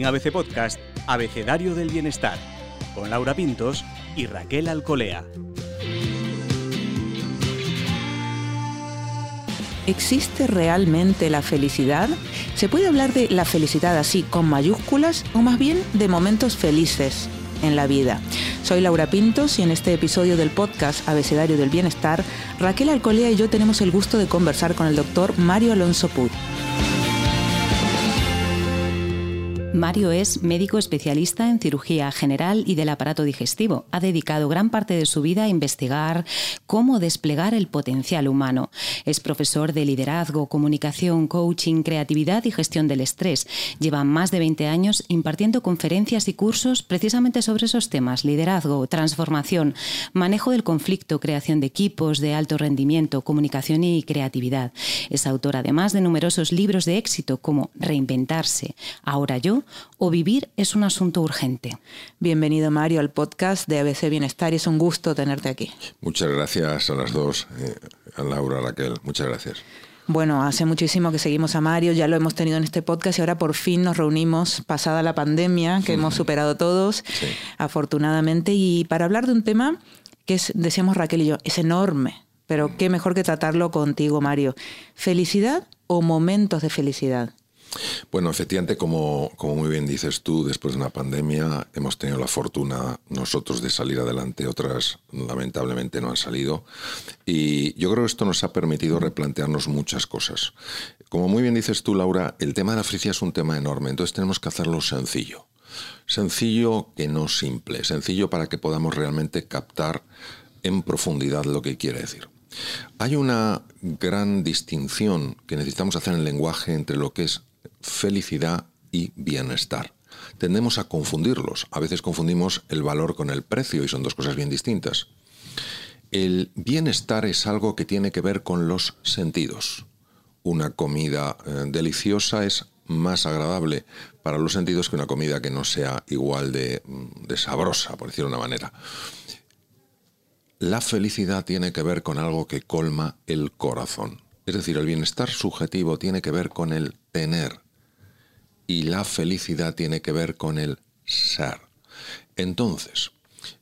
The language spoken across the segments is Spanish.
En ABC Podcast, Abecedario del Bienestar, con Laura Pintos y Raquel Alcolea. ¿Existe realmente la felicidad? ¿Se puede hablar de la felicidad así con mayúsculas o más bien de momentos felices en la vida? Soy Laura Pintos y en este episodio del podcast Abecedario del Bienestar, Raquel Alcolea y yo tenemos el gusto de conversar con el doctor Mario Alonso Put. Mario es médico especialista en cirugía general y del aparato digestivo. Ha dedicado gran parte de su vida a investigar cómo desplegar el potencial humano. Es profesor de liderazgo, comunicación, coaching, creatividad y gestión del estrés. Lleva más de 20 años impartiendo conferencias y cursos precisamente sobre esos temas, liderazgo, transformación, manejo del conflicto, creación de equipos de alto rendimiento, comunicación y creatividad. Es autor además de numerosos libros de éxito como Reinventarse, Ahora yo, o vivir es un asunto urgente. Bienvenido Mario al podcast de ABC Bienestar y es un gusto tenerte aquí. Muchas gracias a las dos, eh, a Laura, a Raquel, muchas gracias. Bueno, hace muchísimo que seguimos a Mario, ya lo hemos tenido en este podcast y ahora por fin nos reunimos pasada la pandemia que hemos superado todos, afortunadamente, y para hablar de un tema que es, decíamos Raquel y yo, es enorme, pero qué mejor que tratarlo contigo, Mario. ¿Felicidad o momentos de felicidad? Bueno, efectivamente, como, muy bien dices tú, después de una pandemia hemos tenido la fortuna nosotros de salir adelante, otras lamentablemente no han salido. Y yo creo que esto nos ha permitido replantearnos muchas cosas. Como muy bien dices tú, Laura, el tema de la felicidad es un tema enorme, entonces tenemos que hacerlo sencillo. Sencillo que no simple, sencillo para que podamos realmente captar en profundidad lo que quiere decir. Hay una gran distinción que necesitamos hacer en lenguaje entre lo que es felicidad y bienestar. Tendemos a confundirlos. A veces confundimos el valor con el precio y son dos cosas bien distintas. El bienestar es algo que tiene que ver con los sentidos. Una comida eh, deliciosa es más agradable para los sentidos que una comida que no sea igual de, mm, de sabrosa, por decirlo de una manera. La felicidad tiene que ver con algo que colma el corazón. Es decir, el bienestar subjetivo tiene que ver con el tener, y la felicidad tiene que ver con el ser. Entonces,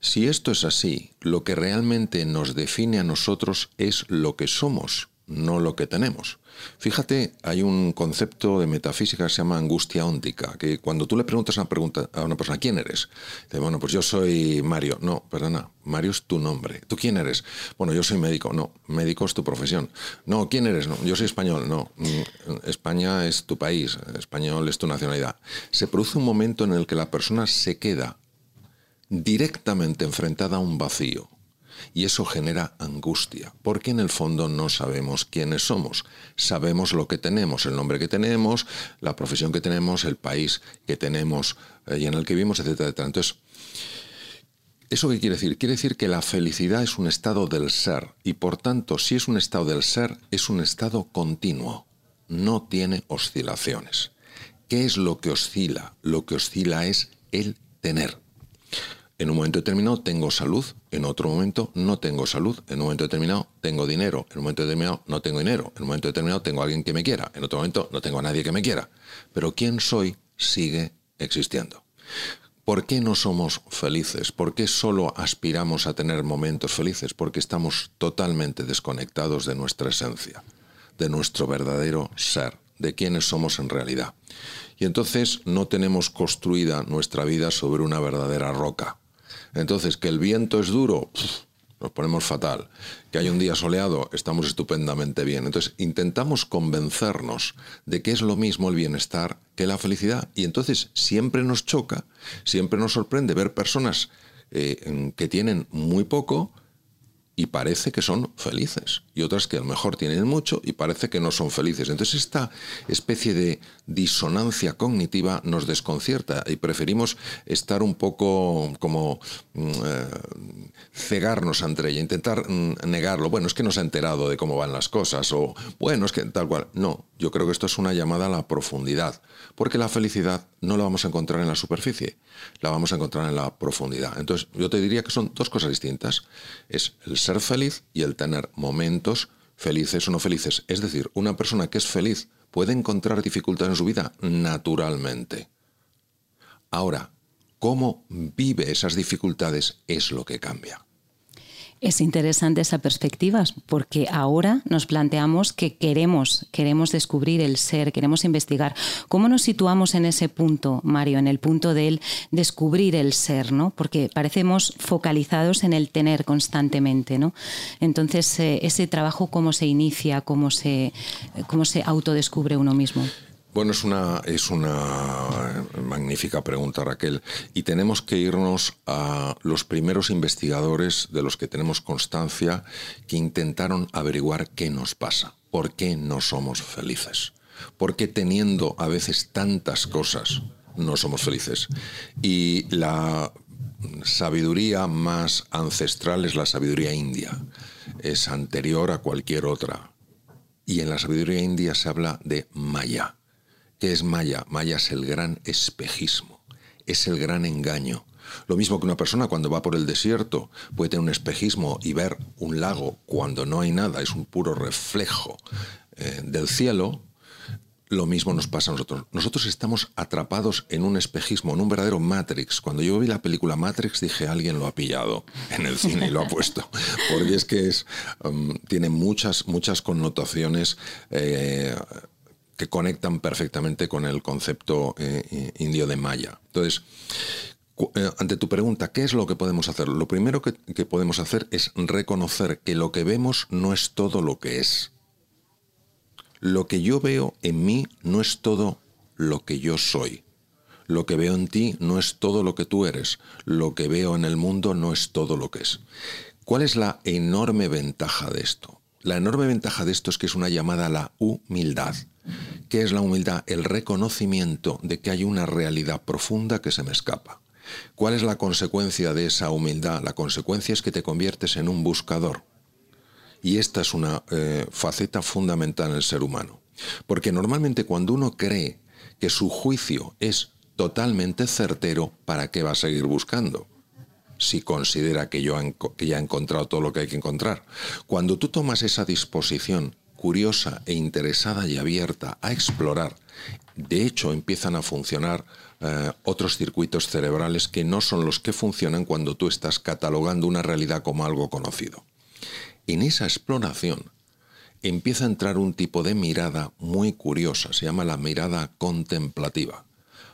si esto es así, lo que realmente nos define a nosotros es lo que somos, no lo que tenemos. Fíjate, hay un concepto de metafísica que se llama angustia óntica, que cuando tú le preguntas una, pregunta, a una persona, ¿quién eres? Dice, bueno, pues yo soy Mario. No, perdona, Mario es tu nombre. ¿Tú quién eres? Bueno, yo soy médico. No, médico es tu profesión. No, ¿quién eres? No, yo soy español. No, mm, España es tu país, español es tu nacionalidad. Se produce un momento en el que la persona se queda directamente enfrentada a un vacío y eso genera angustia, porque en el fondo no sabemos quiénes somos. Sabemos lo que tenemos, el nombre que tenemos, la profesión que tenemos, el país que tenemos eh, y en el que vivimos, etcétera, etcétera. Entonces, ¿eso qué quiere decir? Quiere decir que la felicidad es un estado del ser y por tanto, si es un estado del ser, es un estado continuo, no tiene oscilaciones. ¿Qué es lo que oscila? Lo que oscila es el tener. En un momento determinado tengo salud, en otro momento no tengo salud, en un momento determinado tengo dinero, en un momento determinado no tengo dinero, en un momento determinado tengo a alguien que me quiera, en otro momento no tengo a nadie que me quiera. Pero quién soy sigue existiendo. ¿Por qué no somos felices? ¿Por qué solo aspiramos a tener momentos felices? Porque estamos totalmente desconectados de nuestra esencia, de nuestro verdadero ser, de quiénes somos en realidad. Y entonces no tenemos construida nuestra vida sobre una verdadera roca entonces, que el viento es duro, nos ponemos fatal. Que hay un día soleado, estamos estupendamente bien. Entonces, intentamos convencernos de que es lo mismo el bienestar que la felicidad. Y entonces siempre nos choca, siempre nos sorprende ver personas eh, que tienen muy poco, y parece que son felices. Y otras que a lo mejor tienen mucho y parece que no son felices. Entonces esta especie de disonancia cognitiva nos desconcierta y preferimos estar un poco como mm, eh, cegarnos ante ella, intentar mm, negarlo. Bueno, es que no se ha enterado de cómo van las cosas o bueno, es que tal cual. No, yo creo que esto es una llamada a la profundidad, porque la felicidad no la vamos a encontrar en la superficie, la vamos a encontrar en la profundidad. Entonces yo te diría que son dos cosas distintas. Es el ser feliz y el tener momentos felices o no felices. Es decir, una persona que es feliz puede encontrar dificultades en su vida naturalmente. Ahora, cómo vive esas dificultades es lo que cambia. Es interesante esa perspectiva porque ahora nos planteamos que queremos, queremos descubrir el ser, queremos investigar. ¿Cómo nos situamos en ese punto, Mario, en el punto del descubrir el ser, ¿no? Porque parecemos focalizados en el tener constantemente, ¿no? Entonces, eh, ese trabajo, ¿cómo se inicia? ¿Cómo se, cómo se autodescubre uno mismo? Bueno, es una, es una magnífica pregunta, Raquel. Y tenemos que irnos a los primeros investigadores de los que tenemos constancia que intentaron averiguar qué nos pasa, por qué no somos felices, por qué teniendo a veces tantas cosas no somos felices. Y la sabiduría más ancestral es la sabiduría india. Es anterior a cualquier otra. Y en la sabiduría india se habla de Maya ¿Qué es Maya? Maya es el gran espejismo, es el gran engaño. Lo mismo que una persona cuando va por el desierto puede tener un espejismo y ver un lago cuando no hay nada, es un puro reflejo eh, del cielo, lo mismo nos pasa a nosotros. Nosotros estamos atrapados en un espejismo, en un verdadero Matrix. Cuando yo vi la película Matrix dije, alguien lo ha pillado en el cine y lo ha puesto. Porque es que um, tiene muchas, muchas connotaciones. Eh, que conectan perfectamente con el concepto eh, indio de Maya. Entonces, eh, ante tu pregunta, ¿qué es lo que podemos hacer? Lo primero que, que podemos hacer es reconocer que lo que vemos no es todo lo que es. Lo que yo veo en mí no es todo lo que yo soy. Lo que veo en ti no es todo lo que tú eres. Lo que veo en el mundo no es todo lo que es. ¿Cuál es la enorme ventaja de esto? La enorme ventaja de esto es que es una llamada a la humildad. ¿Qué es la humildad? El reconocimiento de que hay una realidad profunda que se me escapa. ¿Cuál es la consecuencia de esa humildad? La consecuencia es que te conviertes en un buscador. Y esta es una eh, faceta fundamental en el ser humano. Porque normalmente cuando uno cree que su juicio es totalmente certero, ¿para qué va a seguir buscando? Si considera que, yo que ya ha encontrado todo lo que hay que encontrar. Cuando tú tomas esa disposición curiosa e interesada y abierta a explorar. De hecho, empiezan a funcionar eh, otros circuitos cerebrales que no son los que funcionan cuando tú estás catalogando una realidad como algo conocido. En esa exploración empieza a entrar un tipo de mirada muy curiosa, se llama la mirada contemplativa.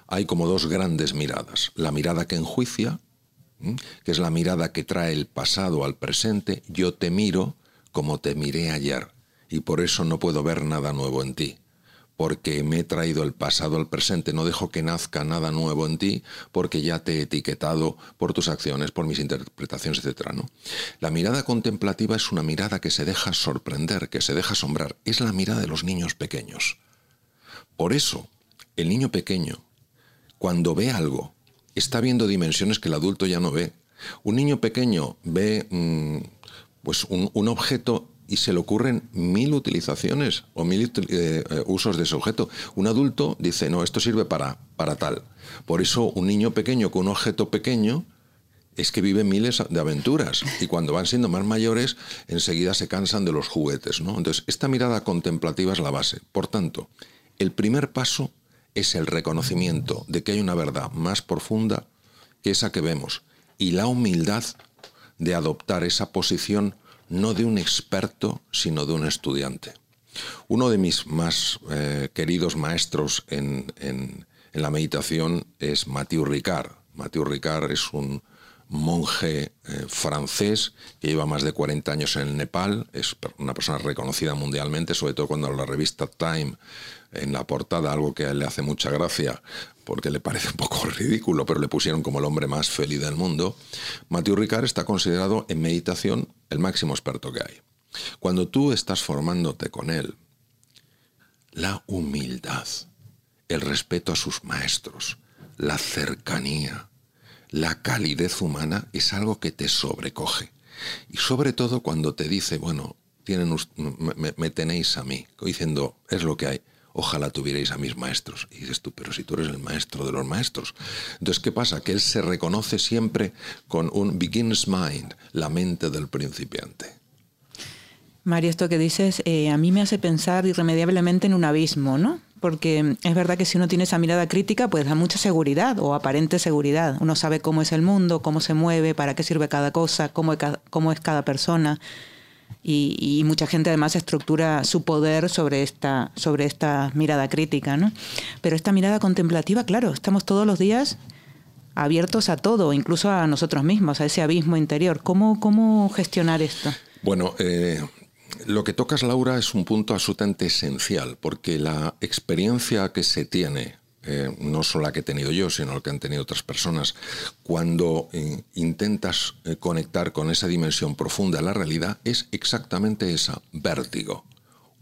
Hay como dos grandes miradas, la mirada que enjuicia, que es la mirada que trae el pasado al presente, yo te miro como te miré ayer y por eso no puedo ver nada nuevo en ti. Porque me he traído el pasado al presente, no dejo que nazca nada nuevo en ti, porque ya te he etiquetado por tus acciones, por mis interpretaciones, etc. ¿no? La mirada contemplativa es una mirada que se deja sorprender, que se deja asombrar. Es la mirada de los niños pequeños. Por eso, el niño pequeño, cuando ve algo, está viendo dimensiones que el adulto ya no ve. Un niño pequeño ve mm, pues un, un objeto y se le ocurren mil utilizaciones o mil eh, eh, usos de ese objeto. Un adulto dice, no, esto sirve para, para tal. Por eso un niño pequeño con un objeto pequeño es que vive miles de aventuras y cuando van siendo más mayores enseguida se cansan de los juguetes. ¿no? Entonces, esta mirada contemplativa es la base. Por tanto, el primer paso es el reconocimiento de que hay una verdad más profunda que esa que vemos y la humildad de adoptar esa posición no de un experto, sino de un estudiante. Uno de mis más eh, queridos maestros en, la meditación es Mathieu Ricard. Mathieu Ricard es un monje eh, francés que lleva más de 40 años en el Nepal, es una persona reconocida mundialmente, sobre todo cuando la revista Time en la portada, algo que le hace mucha gracia, porque le parece un poco ridículo, pero le pusieron como el hombre más feliz del mundo, Mathieu Ricard está considerado en meditación el máximo experto que hay. Cuando tú estás formándote con él, la humildad, el respeto a sus maestros, la cercanía, la calidez humana es algo que te sobrecoge. Y sobre todo cuando te dice, bueno, tienen, me, me tenéis a mí, diciendo, es lo que hay ojalá tuvierais a mis maestros. Y dices tú, pero si tú eres el maestro de los maestros. Entonces, ¿qué pasa? Que él se reconoce siempre con un beginner's mind, la mente del principiante. Mario, esto que dices eh, a mí me hace pensar irremediablemente en un abismo, ¿no? porque es verdad que si uno tiene esa mirada crítica, pues da mucha seguridad o aparente seguridad. Uno sabe cómo es el mundo, cómo se mueve, para qué sirve cada cosa, cómo, cómo es cada persona. Y, mucha gente además estructura su poder sobre esta, sobre esta mirada crítica, ¿no? Pero esta mirada contemplativa, claro, estamos todos los días abiertos a todo, incluso a nosotros mismos, a ese abismo interior. ¿Cómo, cómo gestionar esto? Bueno, eh, lo que tocas, Laura, es un punto absolutamente esencial, porque la experiencia que se tiene, eh, no solo la que he tenido yo, sino la que han tenido otras personas, cuando eh, intentas conectar con esa dimensión profunda de la realidad, es exactamente esa, vértigo.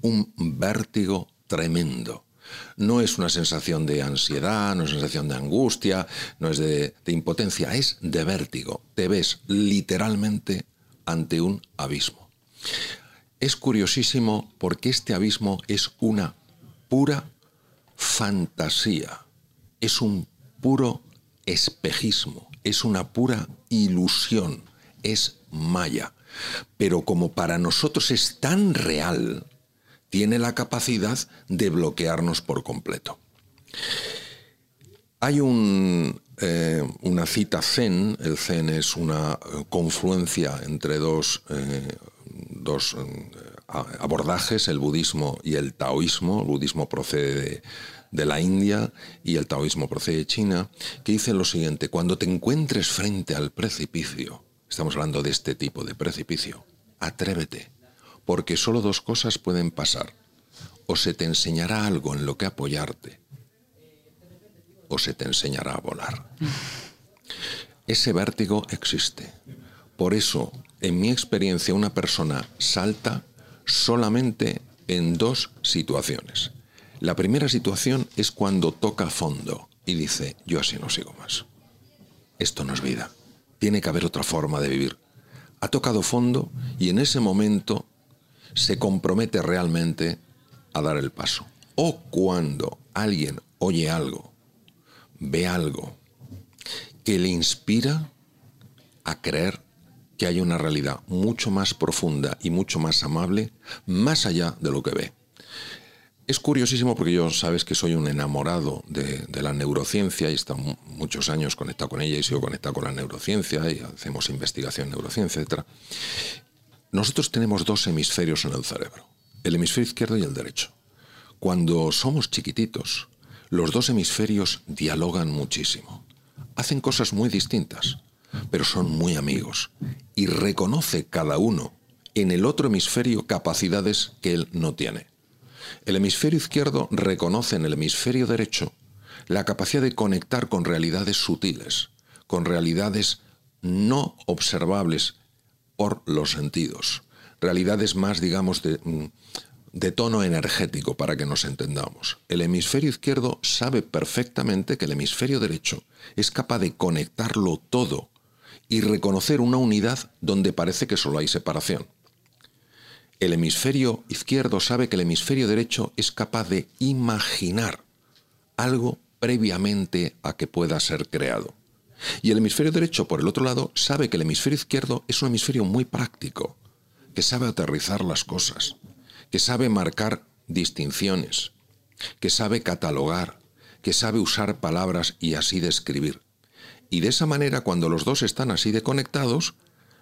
Un vértigo tremendo. No es una sensación de ansiedad, no es una sensación de angustia, no es de, impotencia, es de vértigo. Te ves literalmente ante un abismo. Es curiosísimo porque este abismo es una pura fantasía, es un puro espejismo, es una pura ilusión, es maya. Pero como para nosotros es tan real, tiene la capacidad de bloquearnos por completo. Hay eh, una cita zen, el zen es una eh, confluencia entre dos, eh, abordajes, el budismo y el taoísmo. El budismo procede de, de la India y el taoísmo procede de China, que dice lo siguiente, cuando te encuentres frente al precipicio, estamos hablando de este tipo de precipicio, atrévete, porque solo dos cosas pueden pasar. O se te enseñará algo en lo que apoyarte, o se te enseñará a volar. Ese vértigo existe. Por eso, en mi experiencia, una persona salta solamente en dos situaciones. La primera situación es cuando toca fondo y dice, yo así no sigo más. Esto no es vida. Tiene que haber otra forma de vivir. Ha tocado fondo y en ese momento se compromete realmente a dar el paso. O cuando alguien oye algo, ve algo que le inspira a creer que hay una realidad mucho más profunda y mucho más amable más allá de lo que ve. Es curiosísimo porque yo sabes que soy un enamorado de, la neurociencia y he estado muchos años conectado con ella y sigo conectado con la neurociencia y hacemos investigación en neurociencia, etc. Nosotros tenemos dos hemisferios en el cerebro, el hemisferio izquierdo y el derecho. Cuando somos chiquititos, los dos hemisferios dialogan muchísimo. Hacen cosas muy distintas, pero son muy amigos y reconoce cada uno en el otro hemisferio capacidades que él no tiene. El hemisferio izquierdo reconoce en el hemisferio derecho la capacidad de conectar con realidades sutiles, con realidades no observables por los sentidos. Realidades más, digamos, de, mm, de tono energético para que nos entendamos. El hemisferio izquierdo sabe perfectamente que el hemisferio derecho es capaz de conectarlo todo y reconocer una unidad donde parece que solo hay separación. El hemisferio izquierdo sabe que el hemisferio derecho es capaz de imaginar algo previamente a que pueda ser creado. Y el hemisferio derecho, por el otro lado, sabe que el hemisferio izquierdo es un hemisferio muy práctico, que sabe aterrizar las cosas, que sabe marcar distinciones, que sabe catalogar, que sabe usar palabras y así describir. Y de esa manera, cuando los dos están así de conectados,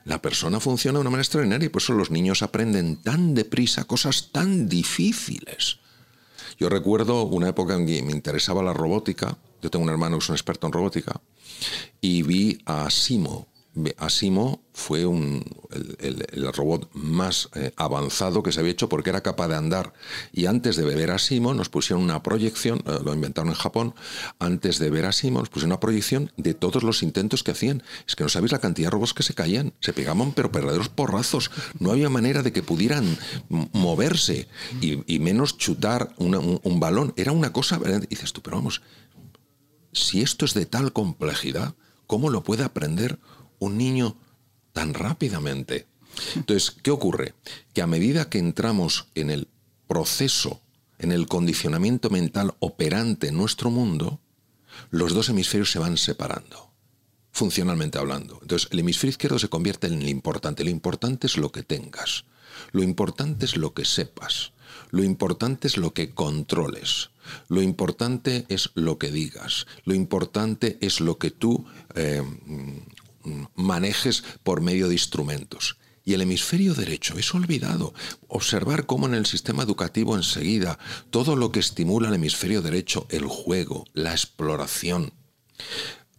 la persona funciona de una manera extraordinaria y por eso los niños aprenden tan deprisa cosas tan difíciles. Yo recuerdo una época en que me interesaba la robótica, yo tengo un hermano que es un experto en robótica, y vi a Simo. Asimo fue el, robot más eh, avanzado que se había hecho porque era capaz de andar. Y antes de ver Asimo nos pusieron una proyección, eh, lo inventaron en Japón, antes de ver Asimo nos pusieron una proyección de todos los intentos que hacían. Es que no sabéis la cantidad de robots que se caían, se pegaban pero verdaderos porrazos. No había manera de que pudieran moverse y, menos chutar un, un, balón. Era una cosa, y dices tú, pero vamos, si esto es de tal complejidad, ¿cómo lo puede aprender un niño tan rápidamente? Entonces, ¿qué ocurre? Que a medida que entramos en el proceso, en el condicionamiento mental operante en nuestro mundo, los dos hemisferios se van separando, funcionalmente hablando. Entonces, el hemisferio izquierdo se convierte en el importante. Lo importante es lo que tengas. Lo importante es lo que sepas. Lo importante es lo que controles. Lo importante es lo que digas. Lo importante es lo que tú eh, manejes por medio de instrumentos. Y el hemisferio derecho es olvidado. Observar cómo en el sistema educativo enseguida todo lo que estimula el hemisferio derecho, el juego, la exploración,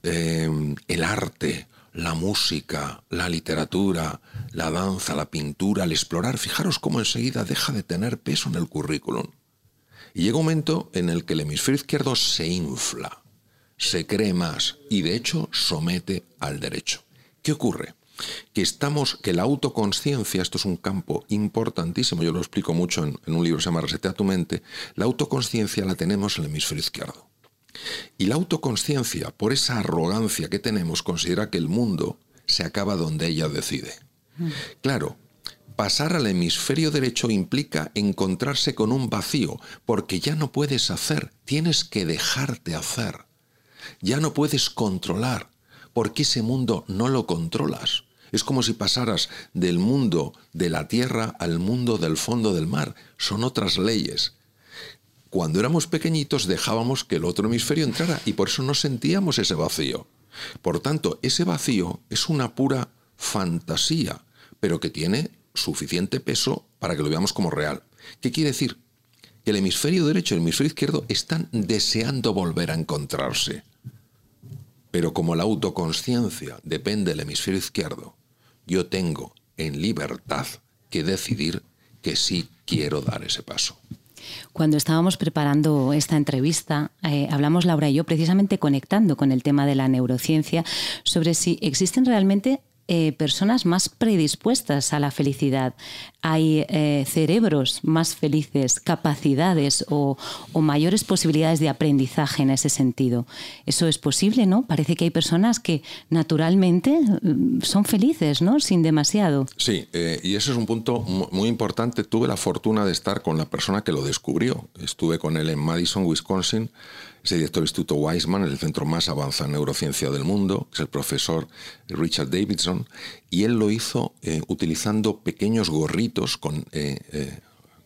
eh, el arte, la música, la literatura, la danza, la pintura, el explorar, fijaros cómo enseguida deja de tener peso en el currículum. Y llega un momento en el que el hemisferio izquierdo se infla, se cree más y de hecho somete al derecho. ¿Qué ocurre? Que estamos, que la autoconsciencia, esto es un campo importantísimo, yo lo explico mucho en, un libro que se llama Resetea tu mente, la autoconsciencia la tenemos en el hemisferio izquierdo. Y la autoconsciencia, por esa arrogancia que tenemos, considera que el mundo se acaba donde ella decide. Claro, pasar al hemisferio derecho implica encontrarse con un vacío, porque ya no puedes hacer, tienes que dejarte hacer. Ya no puedes controlar, porque ese mundo no lo controlas. Es como si pasaras del mundo de la tierra al mundo del fondo del mar. Son otras leyes cuando éramos pequeñitos dejábamos que el otro hemisferio entrara y por eso no sentíamos ese vacío. Por tanto, ese vacío es una pura fantasía, pero que tiene suficiente peso para que lo veamos como real. ¿Qué quiere decir? Que el hemisferio derecho y el hemisferio izquierdo están deseando volver a encontrarse. Pero como la autoconsciencia depende del hemisferio izquierdo, yo tengo en libertad que decidir que sí quiero dar ese paso. Cuando estábamos preparando esta entrevista, eh, hablamos Laura y yo precisamente conectando con el tema de la neurociencia sobre si existen realmente eh, personas más predispuestas a la felicidad, hay eh, cerebros más felices, capacidades o, mayores posibilidades de aprendizaje en ese sentido. Eso es posible, ¿no? Parece que hay personas que naturalmente mm, son felices, ¿no? Sin demasiado. Sí, eh, y ese es un punto muy importante. Tuve la fortuna de estar con la persona que lo descubrió. Estuve con él en Madison, Wisconsin es el director del Instituto Weizmann, el centro más avanzado en neurociencia del mundo, es el profesor Richard Davidson, y él lo hizo eh, utilizando pequeños gorritos con, eh, eh,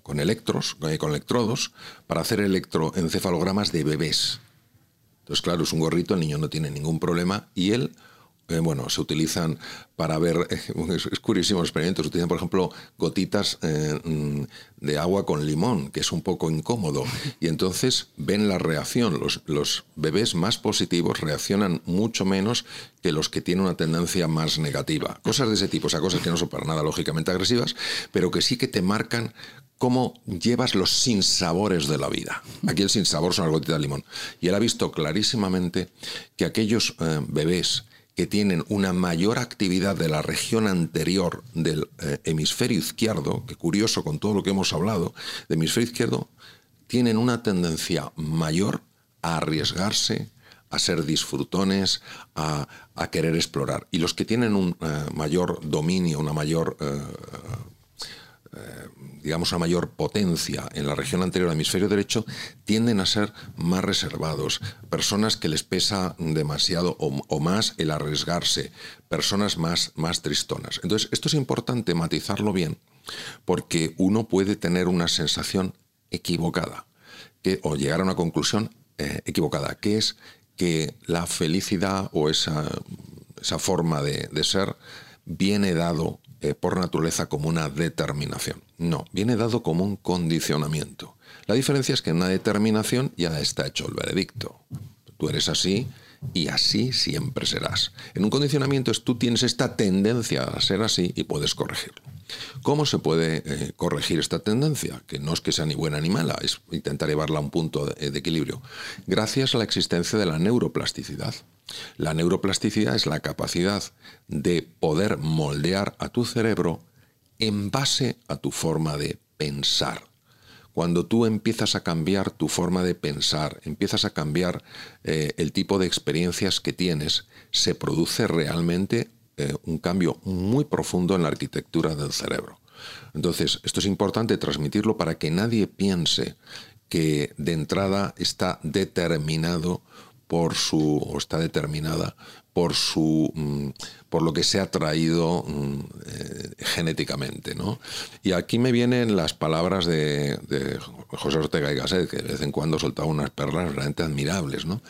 con electros, con electrodos, para hacer electroencefalogramas de bebés. Entonces, claro, es un gorrito, el niño no tiene ningún problema, y él eh, bueno, se utilizan para ver, es, curiosísimo el experimento, se utilizan, por ejemplo, gotitas eh, mm, de agua con limón, que es un poco incómodo, y entonces ven la reacción. Los, los bebés más positivos reaccionan mucho menos que los que tienen una tendencia más negativa. Cosas de ese tipo, o sea, cosas que no son para nada lógicamente agresivas, pero que sí que te marcan cómo llevas los sinsabores de la vida. Aquí el sinsabor son las gotitas de limón. Y él ha visto clarísimamente que aquellos eh, bebés que tienen una mayor actividad de la región anterior del eh, hemisferio izquierdo, que curioso con todo lo que hemos hablado, del hemisferio izquierdo, tienen una tendencia mayor a arriesgarse, a ser disfrutones, a, querer explorar. Y los que tienen un eh, mayor dominio, una mayor eh, digamos, una mayor potencia en la región anterior del hemisferio derecho, tienden a ser más reservados, personas que les pesa demasiado o, más el arriesgarse, personas más, más tristonas. Entonces, esto es importante matizarlo bien, porque uno puede tener una sensación equivocada o llegar a una conclusión eh, equivocada, que es que la felicidad o esa, esa forma de ser viene dado eh, por naturaleza como una determinación. No, viene dado como un condicionamiento. La diferencia es que en una determinación ya está hecho el veredicto. Tú eres así y así siempre serás. En un condicionamiento es tú tienes esta tendencia a ser así y puedes corregirlo. ¿Cómo se puede eh, corregir esta tendencia? Que no es que sea ni buena ni mala, es intentar llevarla a un punto de equilibrio. Gracias a la existencia de la neuroplasticidad. La neuroplasticidad es la capacidad de poder moldear a tu cerebro en base a tu forma de pensar. Cuando tú empiezas a cambiar tu forma de pensar, empiezas a cambiar eh, el tipo de experiencias que tienes, se produce realmente eh, un cambio muy profundo en la arquitectura del cerebro. Entonces, esto es importante transmitirlo para que nadie piense que de entrada está determinado por su, o está determinada por su mm, por lo que se ha traído mm, eh, genéticamente. ¿no? Y aquí me vienen las palabras de, José Ortega y Gasset, que de vez en cuando soltaba unas perlas realmente admirables. ¿no?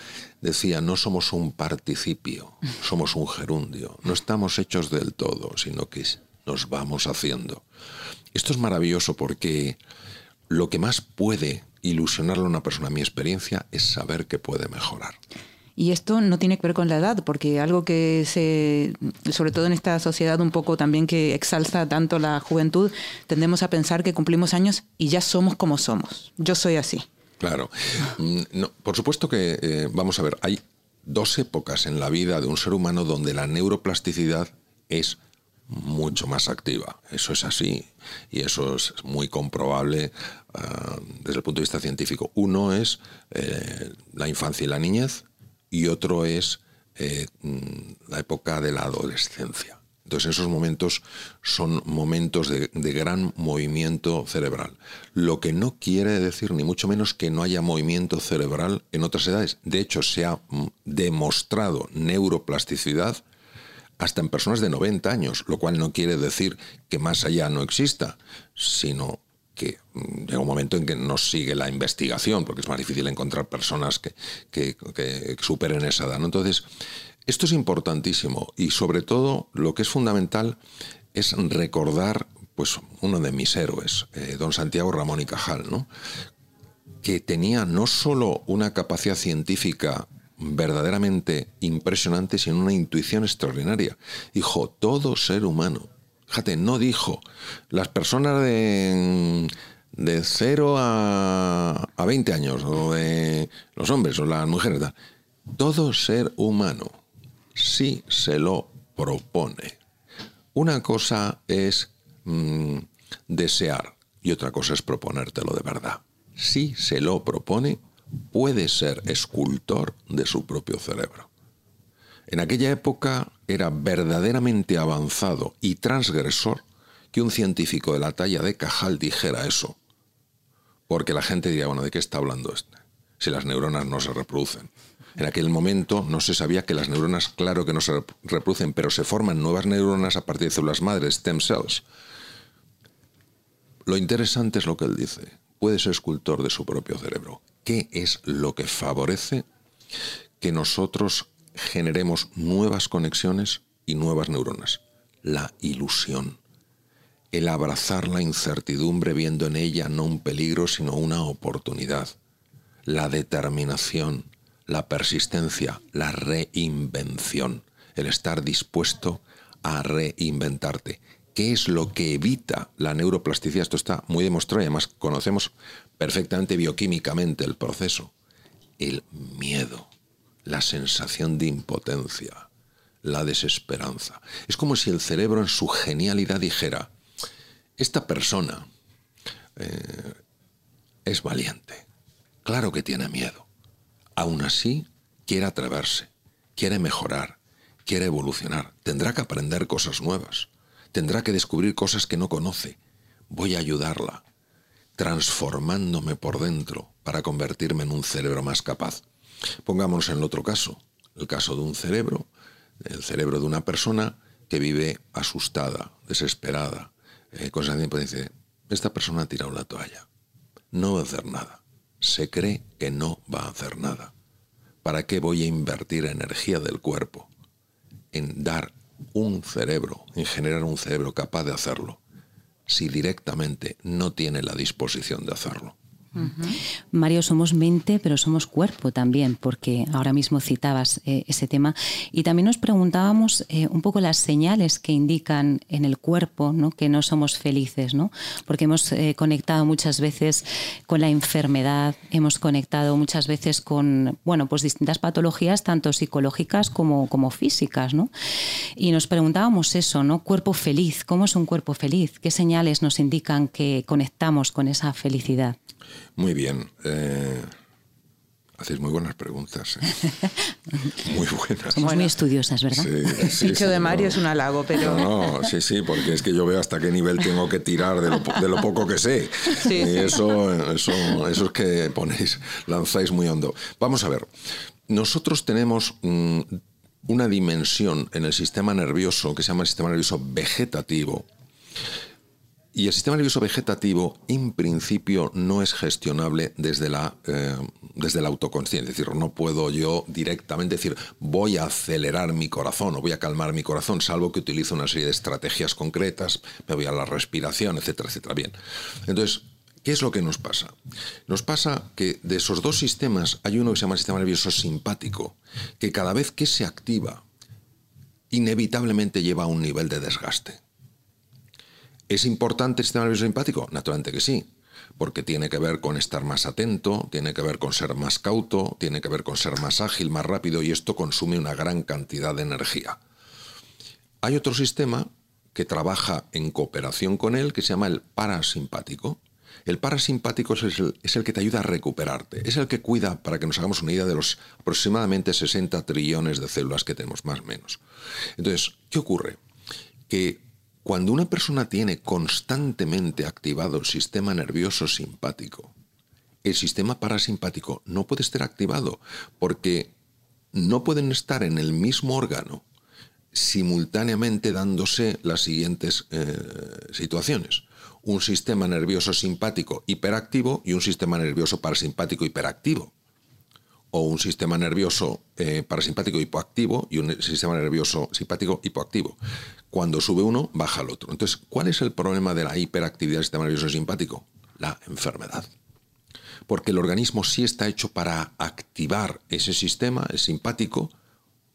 Decía, no somos un participio, somos un gerundio. No estamos hechos del todo, sino que nos vamos haciendo. Esto es maravilloso porque lo que más puede ilusionarle a una persona, a mi experiencia, es saber que puede mejorar. Y esto no tiene que ver con la edad, porque algo que se, sobre todo en esta sociedad un poco también que exalza tanto la juventud, tendemos a pensar que cumplimos años y ya somos como somos. Yo soy así. Claro. Mm, por supuesto que, eh, vamos a ver, hay dos épocas en la vida de un ser humano donde la neuroplasticidad es mucho más activa. Eso es así y eso es muy comprobable ah, desde el punto de vista científico. Uno es eh, la infancia y la niñez y otro es eh, mm, la época de la adolescencia. Entonces esos momentos son momentos de, gran movimiento cerebral. Lo que no quiere decir ni mucho menos que no haya movimiento cerebral en otras edades. De hecho, se ha mm, demostrado neuroplasticidad hasta en personas de 90 años, lo cual no quiere decir que más allá no exista, sino que mm, llega un momento en que no sigue la investigación, porque es más difícil encontrar personas que, superen esa edad. Entonces, esto es importantísimo y sobre todo lo que es fundamental es recordar pues, uno de mis héroes, eh, don Santiago Ramón y Cajal, ¿no? que tenía no solo una capacidad científica verdaderamente impresionante, sino una intuición extraordinaria. Dijo, todo ser humano Fíjate, no dijo, las personas de, de 0 a, a 20 años, o de los hombres o las mujeres, todo ser humano, si se lo propone. Una cosa es mm, desear y otra cosa es proponértelo de verdad. Si se lo propone, puede ser escultor de su propio cerebro. En aquella época era verdaderamente avanzado y transgresor que un científico de la talla de Cajal dijera eso. Porque la gente diría, bueno, ¿de qué está hablando este? Si las neuronas no se reproducen. En aquel momento no se sabía que las neuronas, claro que no se reproducen, pero se forman nuevas neuronas a partir de células madres, stem cells. Lo interesante es lo que él dice. Puede ser escultor de su propio cerebro. ¿Qué es lo que favorece que nosotros generemos nuevas conexiones y nuevas neuronas. La ilusión. El abrazar la incertidumbre viendo en ella no un peligro sino una oportunidad. La determinación, la persistencia, la reinvención. El estar dispuesto a reinventarte. ¿Qué es lo que evita la neuroplasticidad? Esto está muy demostrado y además conocemos perfectamente bioquímicamente el proceso. El miedo la sensación de impotencia, la desesperanza. Es como si el cerebro en su genialidad dijera, esta persona eh, es valiente, claro que tiene miedo, aún así quiere atreverse, quiere mejorar, quiere evolucionar, tendrá que aprender cosas nuevas, tendrá que descubrir cosas que no conoce, voy a ayudarla, transformándome por dentro para convertirme en un cerebro más capaz. Pongámonos en el otro caso, el caso de un cerebro, el cerebro de una persona que vive asustada, desesperada, eh, con esa tiempo dice, esta persona ha tirado la toalla, no va a hacer nada, se cree que no va a hacer nada. ¿Para qué voy a invertir energía del cuerpo en dar un cerebro, en generar un cerebro capaz de hacerlo, si directamente no tiene la disposición de hacerlo? Mario, somos mente, pero somos cuerpo también, porque ahora mismo citabas eh, ese tema. Y también nos preguntábamos eh, un poco las señales que indican en el cuerpo que no somos felices, ¿no? porque hemos eh, conectado muchas veces con la enfermedad, hemos conectado muchas veces con bueno, pues distintas patologías, tanto psicológicas como, como físicas. ¿no? Y nos preguntábamos eso, ¿no? cuerpo feliz, ¿cómo es un cuerpo feliz? ¿Qué señales nos indican que conectamos con esa felicidad? Muy bien. Eh, hacéis muy buenas preguntas. ¿eh? Muy buenas. Somos muy estudiosas, ¿verdad? Sí, Dicho de Mario es un halago, pero... No, sí, sí, porque es que yo veo hasta qué nivel tengo que tirar de lo, poco que sé. Y eso, eso, eso es que ponéis, lanzáis muy hondo. Vamos a ver, nosotros tenemos... Mm, una dimensión en el sistema nervioso que se llama el sistema nervioso vegetativo. Y el sistema nervioso vegetativo, en principio, no es gestionable desde la, eh, desde la autoconsciencia. Es decir, no puedo yo directamente decir, voy a acelerar mi corazón o voy a calmar mi corazón, salvo que utilizo una serie de estrategias concretas, me voy a la respiración, etcétera, etcétera. Bien. Entonces, ¿Qué es lo que nos pasa? Nos pasa que de esos dos sistemas hay uno que se llama el sistema nervioso simpático, que cada vez que se activa, inevitablemente lleva a un nivel de desgaste. ¿Es importante el sistema nervioso simpático? Naturalmente que sí, porque tiene que ver con estar más atento, tiene que ver con ser más cauto, tiene que ver con ser más ágil, más rápido, y esto consume una gran cantidad de energía. Hay otro sistema que trabaja en cooperación con él, que se llama el parasimpático, el parasimpático es el, que te ayuda a recuperarte, es el que cuida, para que nos hagamos una idea, de los aproximadamente 60 trillones de células que tenemos, más o menos. Entonces, ¿qué ocurre? Que cuando una persona tiene constantemente activado el sistema nervioso simpático, el sistema parasimpático no puede estar activado porque no pueden estar en el mismo órgano simultáneamente dándose las siguientes eh, situaciones un sistema nervioso simpático hiperactivo y un sistema nervioso parasimpático hiperactivo. O un sistema nervioso eh, parasimpático hipoactivo y un sistema nervioso simpático hipoactivo. Cuando sube uno, baja el otro. Entonces, ¿cuál es el problema de la hiperactividad del sistema nervioso simpático? La enfermedad. Porque el organismo sí está hecho para activar ese sistema, el simpático,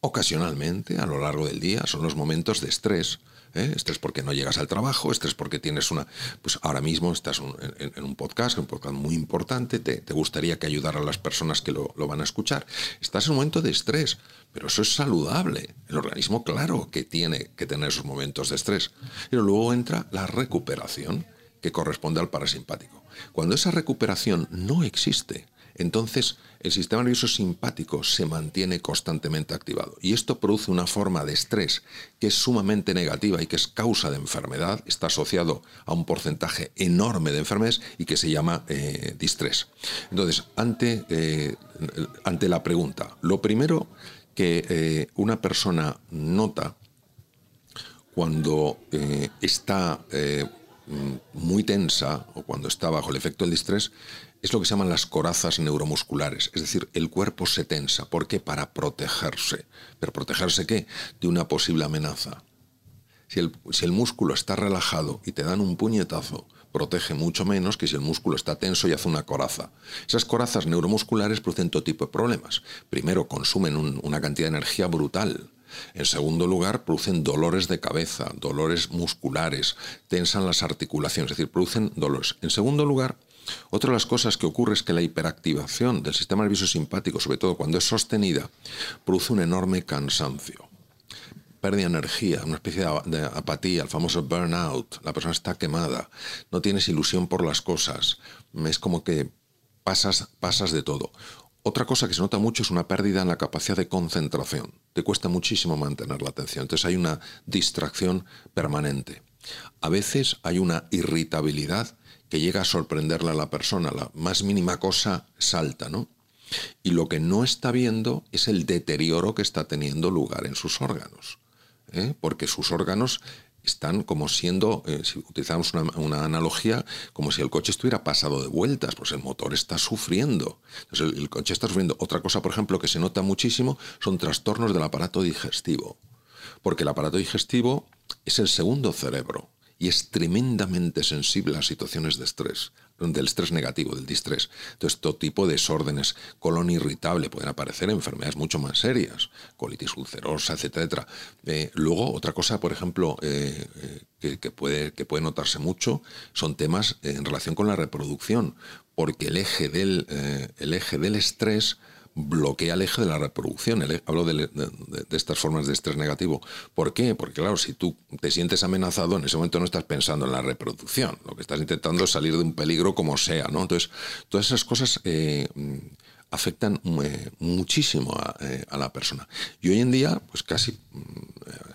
ocasionalmente a lo largo del día. Son los momentos de estrés ¿eh? Estrés porque no llegas al trabajo, estrés porque tienes una... Pues ahora mismo estás en, un podcast, un podcast muy importante, te, gustaría que ayudara a las personas que lo, lo, van a escuchar. Estás en un momento de estrés, pero eso es saludable. El organismo, claro, que tiene que tener esos momentos de estrés. Pero luego entra la recuperación, que corresponde al parasimpático. Cuando esa recuperación no existe, entonces el sistema nervioso simpático se mantiene constantemente activado. Y esto produce una forma de estrés que es sumamente negativa y que es causa de enfermedad, está asociado a un porcentaje enorme de enfermedades y que se llama eh, distrés. Entonces, ante, eh, ante la pregunta, lo primero que eh, una persona nota cuando está muy tensa o cuando está bajo el efecto del distrés es lo que se llaman las corazas neuromusculares, es decir, el cuerpo se tensa. ¿Por qué? Para protegerse. ¿Pero protegerse qué? De una posible amenaza. Si el, músculo está relajado y te dan un puñetazo, protege mucho menos que si el músculo está tenso y hace una coraza. Esas corazas neuromusculares producen todo tipo de problemas. Primero, consumen una cantidad de energía brutal. En segundo lugar, producen dolores de cabeza, dolores musculares, tensan las articulaciones, es decir, producen dolores. En segundo lugar, otra de las cosas que ocurre es que la hiperactivación del sistema nervioso simpático, sobre todo cuando es sostenida, produce un enorme cansancio. Pérdida de energía, una especie de apatía, el famoso burnout. La persona está quemada, no tienes ilusión por las cosas. Es como que pasas, pasas de todo. Otra cosa que se nota mucho es una pérdida en la capacidad de concentración. Te cuesta muchísimo mantener la atención. Entonces hay una distracción permanente. A veces hay una irritabilidad que llega a sorprenderle a la persona. La más mínima cosa salta, ¿no? Y lo que no está viendo es el deterioro que está teniendo lugar en sus órganos. ¿eh? Porque sus órganos están como siendo, eh, si utilizamos una, analogía, como si el coche estuviera pasado de vueltas, pues el motor está sufriendo. El, coche está sufriendo. Otra cosa, por ejemplo, que se nota muchísimo son trastornos del aparato digestivo. Porque el aparato digestivo es el segundo cerebro y es tremendamente sensible a situaciones de estrés, del estrés negativo, del distrés. Entonces, todo tipo de desórdenes, colon irritable, pueden aparecer enfermedades mucho más serias, colitis ulcerosa, etcétera. Eh, luego, otra cosa, por ejemplo, eh, eh, que, puede, que puede notarse mucho, son temas en relación con la reproducción, porque el eje del, el eje del estrés bloquea el eje de la reproducción. hablo de, estas formas de estrés negativo. ¿Por qué? Porque claro, si tú te sientes amenazado, en ese momento no estás pensando en la reproducción. Lo que estás intentando es salir de un peligro como sea. Entonces, todas esas cosas eh, afectan eh, muchísimo eh, a, la persona. Y hoy en día, pues casi mm,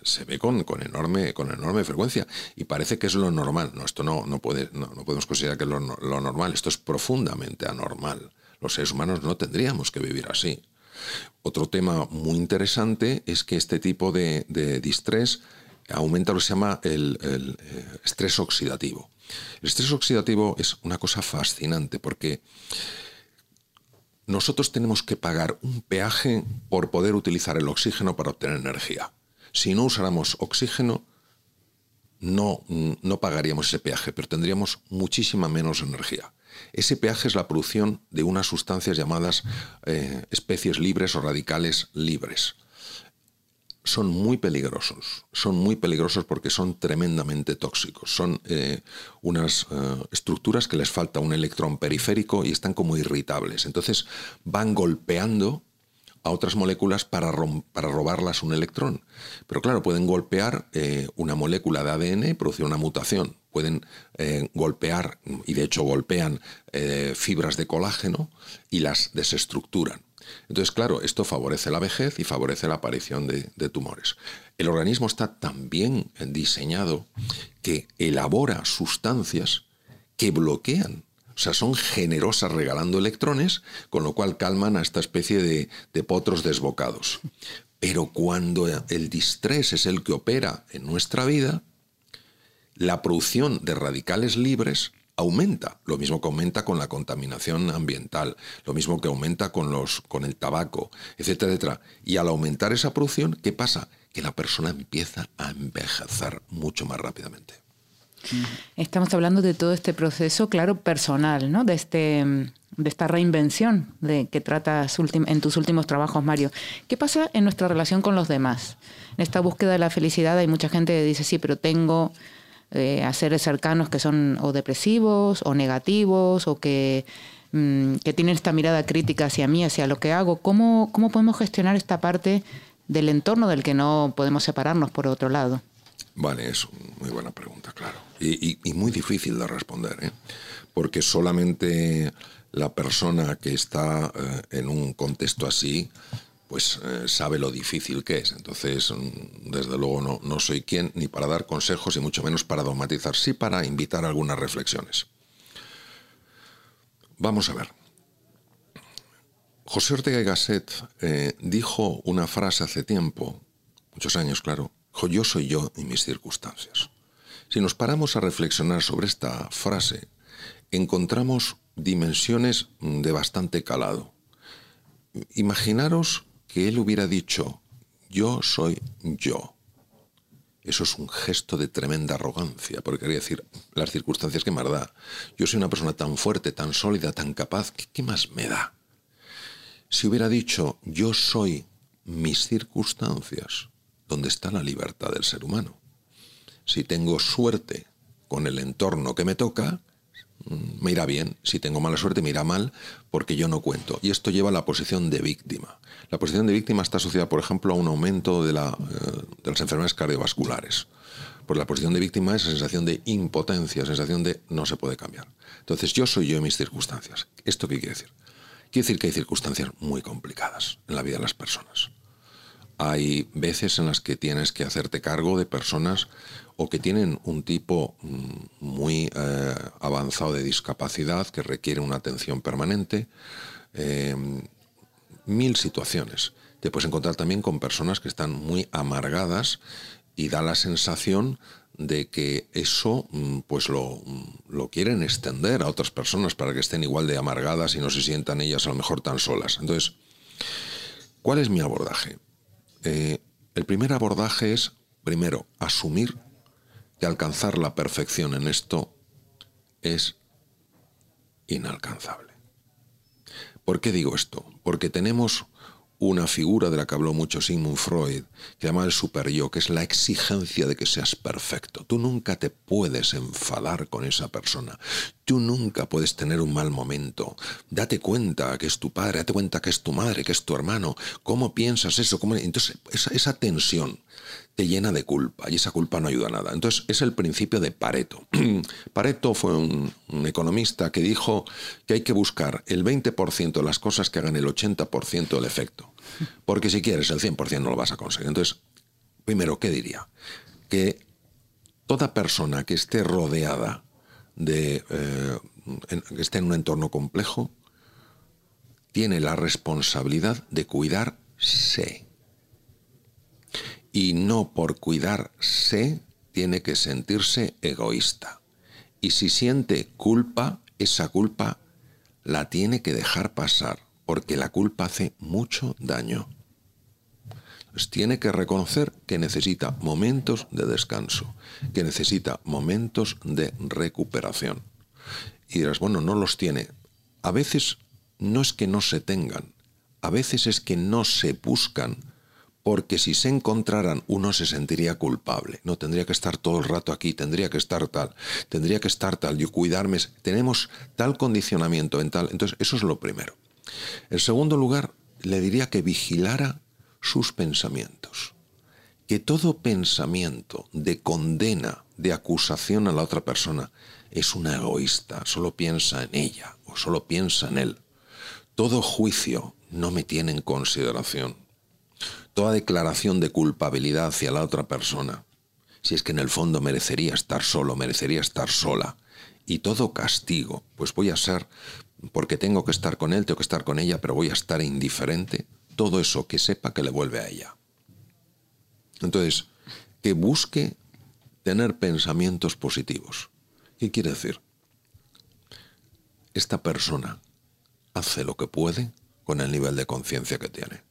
se ve con, con, enorme, con enorme frecuencia. Y parece que es lo normal. No, esto no, no, puede, no, podemos considerar que es lo, lo normal. Esto es profundamente anormal los seres humanos no tendríamos que vivir así. Otro tema muy interesante es que este tipo de, distrés aumenta lo que se llama el, eh, estrés oxidativo. El estrés oxidativo es una cosa fascinante porque nosotros tenemos que pagar un peaje por poder utilizar el oxígeno para obtener energía. Si no usáramos oxígeno, no, no pagaríamos ese peaje, pero tendríamos muchísima menos energía. Ese peaje es la producción de unas sustancias llamadas eh, especies libres o radicales libres. Son muy peligrosos, son muy peligrosos porque son tremendamente tóxicos. Son eh, unas eh, estructuras que les falta un electrón periférico y están como irritables. Entonces van golpeando a otras moléculas para, para, robarlas un electrón. Pero claro, pueden golpear una molécula de ADN y producir una mutación pueden eh, golpear, y de hecho golpean, eh, fibras de colágeno y las desestructuran. Entonces, claro, esto favorece la vejez y favorece la aparición de, tumores. El organismo está tan bien diseñado que elabora sustancias que bloquean o sea, son generosas regalando electrones, con lo cual calman a esta especie de, de, potros desbocados. Pero cuando el distrés es el que opera en nuestra vida, la producción de radicales libres aumenta, lo mismo que aumenta con la contaminación ambiental, lo mismo que aumenta con, los, con el tabaco, etcétera, etcétera. Y al aumentar esa producción, ¿qué pasa? Que la persona empieza a envejecer mucho más rápidamente. Estamos hablando de todo este proceso, claro, personal, ¿no? De, este, de esta reinvención de que tratas en tus últimos trabajos, Mario. ¿Qué pasa en nuestra relación con los demás? En esta búsqueda de la felicidad hay mucha gente que dice, sí, pero tengo eh, a seres cercanos que son o depresivos o negativos o que, mm, que, tienen esta mirada crítica hacia mí, hacia lo que hago. ¿Cómo, ¿Cómo podemos gestionar esta parte del entorno del que no podemos separarnos por otro lado? Vale, es muy buena pregunta, claro. Y, y, muy difícil de responder, ¿eh? porque solamente la persona que está eh, en un contexto así pues eh, sabe lo difícil que es. Entonces, mm, desde luego no, no soy quien ni para dar consejos y mucho menos para dogmatizar, sí para invitar algunas reflexiones. Vamos a ver. José Ortega y Gasset eh, dijo una frase hace tiempo, muchos años, claro, yo soy yo y mis circunstancias. Si nos paramos a reflexionar sobre esta frase, encontramos dimensiones mm, de bastante calado. Imaginaros que él hubiera dicho, yo soy yo. Eso es un gesto de tremenda arrogancia, porque quería decir, las circunstancias que me da. Yo soy una persona tan fuerte, tan sólida, tan capaz, ¿qué, más me da? Si hubiera dicho, yo soy mis circunstancias, ¿dónde está la libertad del ser humano? Si tengo suerte con el entorno que me toca, Mm, me irá bien, si tengo mala suerte me irá mal porque yo no cuento. Y esto lleva a la posición de víctima. La posición de víctima está asociada, por ejemplo, a un aumento de, la, eh, de las enfermedades cardiovasculares. Por la posición de víctima es la sensación de impotencia, sensación de no se puede cambiar. Entonces yo soy yo en mis circunstancias. ¿Esto qué quiere decir? Quiere decir que hay circunstancias muy complicadas en la vida de las personas. Hay veces en las que tienes que hacerte cargo de personas o que tienen un tipo mm, muy eh, avanzado de discapacidad que requiere una atención permanente. Em, mil situaciones. Te puedes encontrar también con personas que están muy amargadas y da la sensación de que eso mm, pues lo, mm, lo, quieren extender a otras personas para que estén igual de amargadas y no se sientan ellas a lo mejor tan solas. Entonces, ¿cuál es mi abordaje? Eh, el primer abordaje es, primero, asumir que alcanzar la perfección en esto es inalcanzable. ¿Por qué digo esto? Porque tenemos una figura de la que habló mucho Sigmund Freud, que llama el super yo, que es la exigencia de que seas perfecto. Tú nunca te puedes enfadar con esa persona. Tú nunca puedes tener un mal momento. Date cuenta que es tu padre, date cuenta que es tu madre, que es tu hermano. ¿Cómo piensas eso? Entonces, esa tensión te llena de culpa y esa culpa no ayuda a nada. Entonces es el principio de Pareto. Pareto fue un, economista que dijo que hay que buscar el 20% de las cosas que hagan el 80% del efecto. Porque si quieres el 100% no lo vas a conseguir. Entonces, primero, ¿qué diría? Que toda persona que esté rodeada de... Eh, que esté en un entorno complejo, tiene la responsabilidad de cuidarse. Y no por cuidarse tiene que sentirse egoísta. Y si siente culpa, esa culpa la tiene que dejar pasar, porque la culpa hace mucho daño. Tiene que reconocer que necesita momentos de descanso, que necesita momentos de recuperación. Y dirás, bueno, no los tiene. A veces no es que no se tengan, a veces es que no se buscan, porque si se encontraran uno se sentiría culpable. No, tendría que estar todo el rato aquí, tendría que estar tal, tendría que estar tal, yo cuidarme. Tenemos tal condicionamiento en tal. Entonces, eso es lo primero. En segundo lugar, le diría que vigilara sus pensamientos. Que todo pensamiento de condena, de acusación a la otra persona, es una egoísta, solo piensa en ella o solo piensa en él. Todo juicio no me tiene en consideración. Toda declaración de culpabilidad hacia la otra persona, si es que en el fondo merecería estar solo, merecería estar sola. Y todo castigo, pues voy a ser, porque tengo que estar con él, tengo que estar con ella, pero voy a estar indiferente, todo eso que sepa que le vuelve a ella. Entonces, que busque tener pensamientos positivos. ¿Qué quiere decir? Esta persona hace lo que puede con el nivel de conciencia que tiene.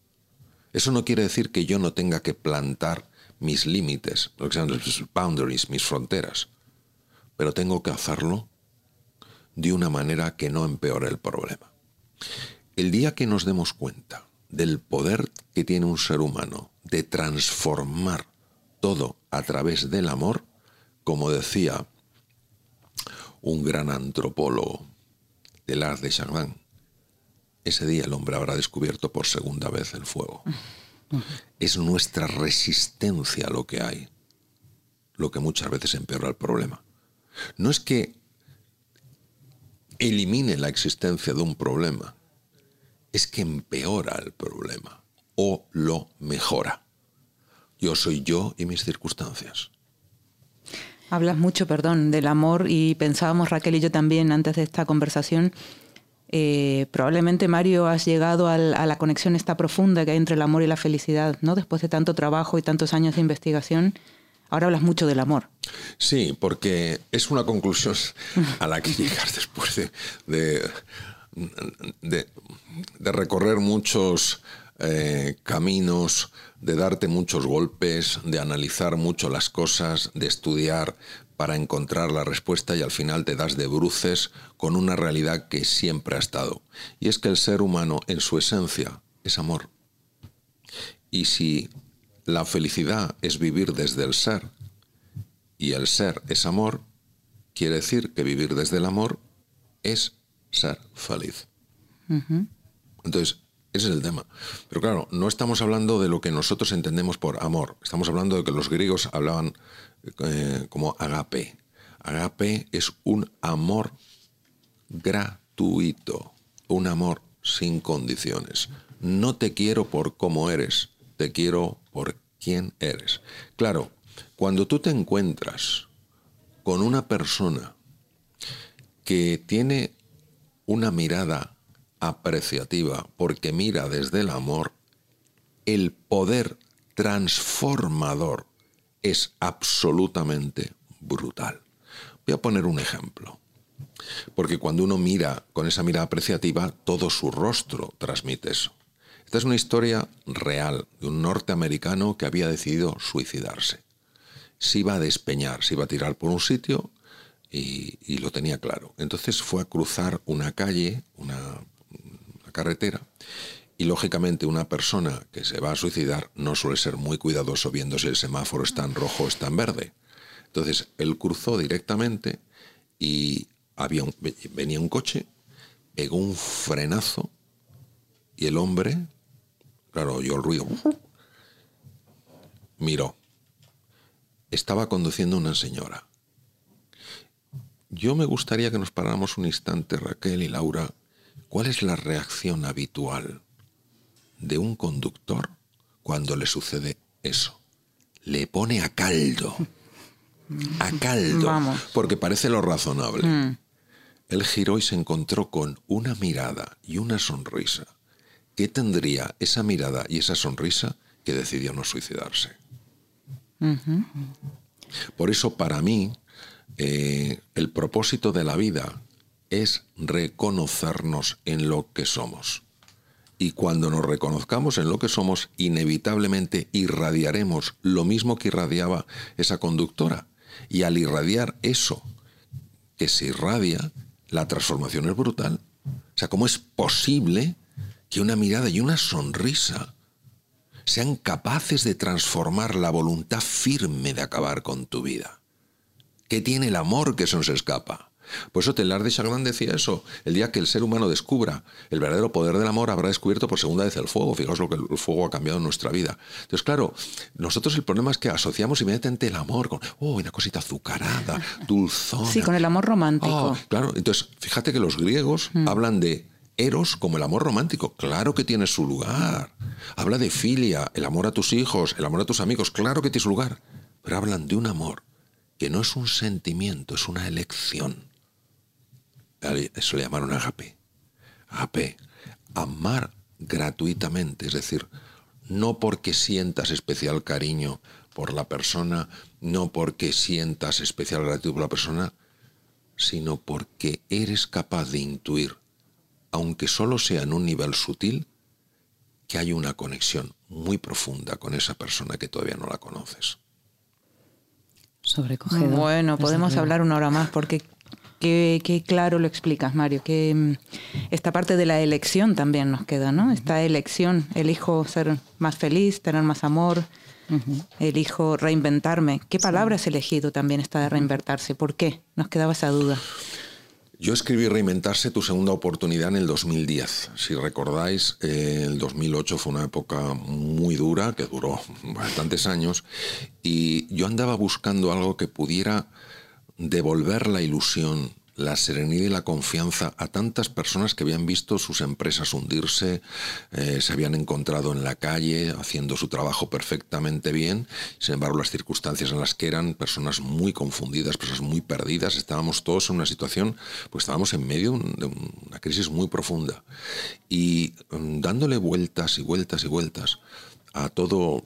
Eso no quiere decir que yo no tenga que plantar mis límites, lo que sean mis boundaries, mis fronteras, pero tengo que hacerlo de una manera que no empeore el problema. El día que nos demos cuenta del poder que tiene un ser humano de transformar todo a través del amor, como decía un gran antropólogo del arte de Chagrin, ese día el hombre habrá descubierto por segunda vez el fuego. Es nuestra resistencia lo que hay, lo que muchas veces empeora el problema. No es que elimine la existencia de un problema, es que empeora el problema o lo mejora. Yo soy yo y mis circunstancias. Hablas mucho, perdón, del amor y pensábamos Raquel y yo también antes de esta conversación eh, probablemente Mario has llegado a la conexión esta profunda que hay entre el amor y la felicidad, ¿no? Después de tanto trabajo y tantos años de investigación, ahora hablas mucho del amor. Sí, porque es una conclusión a la que llegas después de, de, recorrer muchos eh, caminos, de darte muchos golpes, de analizar mucho las cosas, de estudiar para encontrar la respuesta y al final te das de bruces con una realidad que siempre ha estado. Y es que el ser humano en su esencia es amor. Y si la felicidad es vivir desde el ser y el ser es amor, quiere decir que vivir desde el amor es ser feliz. Entonces, ese es el tema. Pero claro, no estamos hablando de lo que nosotros entendemos por amor. Estamos hablando de que los griegos hablaban eh, como agape. Agape es un amor gratuito, un amor sin condiciones. No te quiero por cómo eres, te quiero por quién eres. Claro, cuando tú te encuentras con una persona que tiene una mirada apreciativa porque mira desde el amor, el poder transformador es absolutamente brutal. Voy a poner un ejemplo. Porque cuando uno mira con esa mirada apreciativa, todo su rostro transmite eso. Esta es una historia real de un norteamericano que había decidido suicidarse. Se iba a despeñar, se iba a tirar por un sitio y, lo tenía claro. Entonces fue a cruzar una calle, una carretera, y lógicamente una persona que se va a suicidar no suele ser muy cuidadoso viendo si el semáforo está en rojo o está en verde. Entonces él cruzó directamente y había venía un coche, pegó un frenazo y el hombre, claro, oyó el ruido, miró. Estaba conduciendo una señora. Yo me gustaría que nos paráramos un instante, Raquel y Laura. ¿Cuál es la reacción habitual de un conductor cuando le sucede eso. Le pone a caldo. A caldo. Porque parece lo razonable. Mm. Él giró y se encontró con una mirada y una sonrisa. ¿Qué tendría esa mirada y esa sonrisa que decidió no suicidarse? Por eso para mí eh, el propósito de la vida es reconocernos en lo que somos. Y cuando nos reconozcamos en lo que somos, inevitablemente irradiaremos lo mismo que irradiaba esa conductora. Y al irradiar eso que se irradia, la transformación es brutal. O sea, ¿cómo es posible que una mirada y una sonrisa sean capaces de transformar la voluntad firme de acabar con tu vida? ¿Qué tiene el amor que se nos escapa? Por eso Telar de Chagrin decía eso. El día que el ser humano descubra el verdadero poder del amor, habrá descubierto por segunda vez el fuego. Fijaos lo que el fuego ha cambiado en nuestra vida. Entonces, claro, nosotros el problema es que asociamos inmediatamente el amor con, oh, una cosita azucarada, dulzona. Sí, con el amor romántico. Oh, claro, entonces, fíjate que los griegos mm. hablan de Eros como el amor romántico, claro que tiene su lugar. Habla de filia, el amor a tus hijos, el amor a tus amigos, claro que tiene su lugar. Pero hablan de un amor que no es un sentimiento, es una elección. Eso le llamaron agape. Agape. Amar gratuitamente, es decir, no porque sientas especial cariño por la persona, no porque sientas especial gratitud por la persona, sino porque eres capaz de intuir, aunque solo sea en un nivel sutil, que hay una conexión muy profunda con esa persona que todavía no la conoces. Sobrecogedor. Bueno, podemos hablar una hora más porque Qué, claro lo explicas, Mario. Que mm, esta parte de la elección también nos queda, ¿no? Esta elección, elijo ser más feliz, tener más amor, elijo reinventarme. ¿Qué palabra has elegido también esta de reinventarse? ¿Por qué? Nos quedaba esa duda. Yo escribí Reinventarse, tu segunda oportunidad en el 2010. Si recordáis, eh, el 2008 fue una época muy dura, que duró bastantes años, y yo andaba buscando algo que pudiera devolver la ilusión, la serenidad y la confianza a tantas personas que habían visto sus empresas hundirse, eh, se habían encontrado en la calle haciendo su trabajo perfectamente bien, sin embargo las circunstancias en las que eran personas muy confundidas, personas muy perdidas, estábamos todos en una situación, pues estábamos en medio de una crisis muy profunda. Y mm, dándole vueltas y vueltas y vueltas a todo,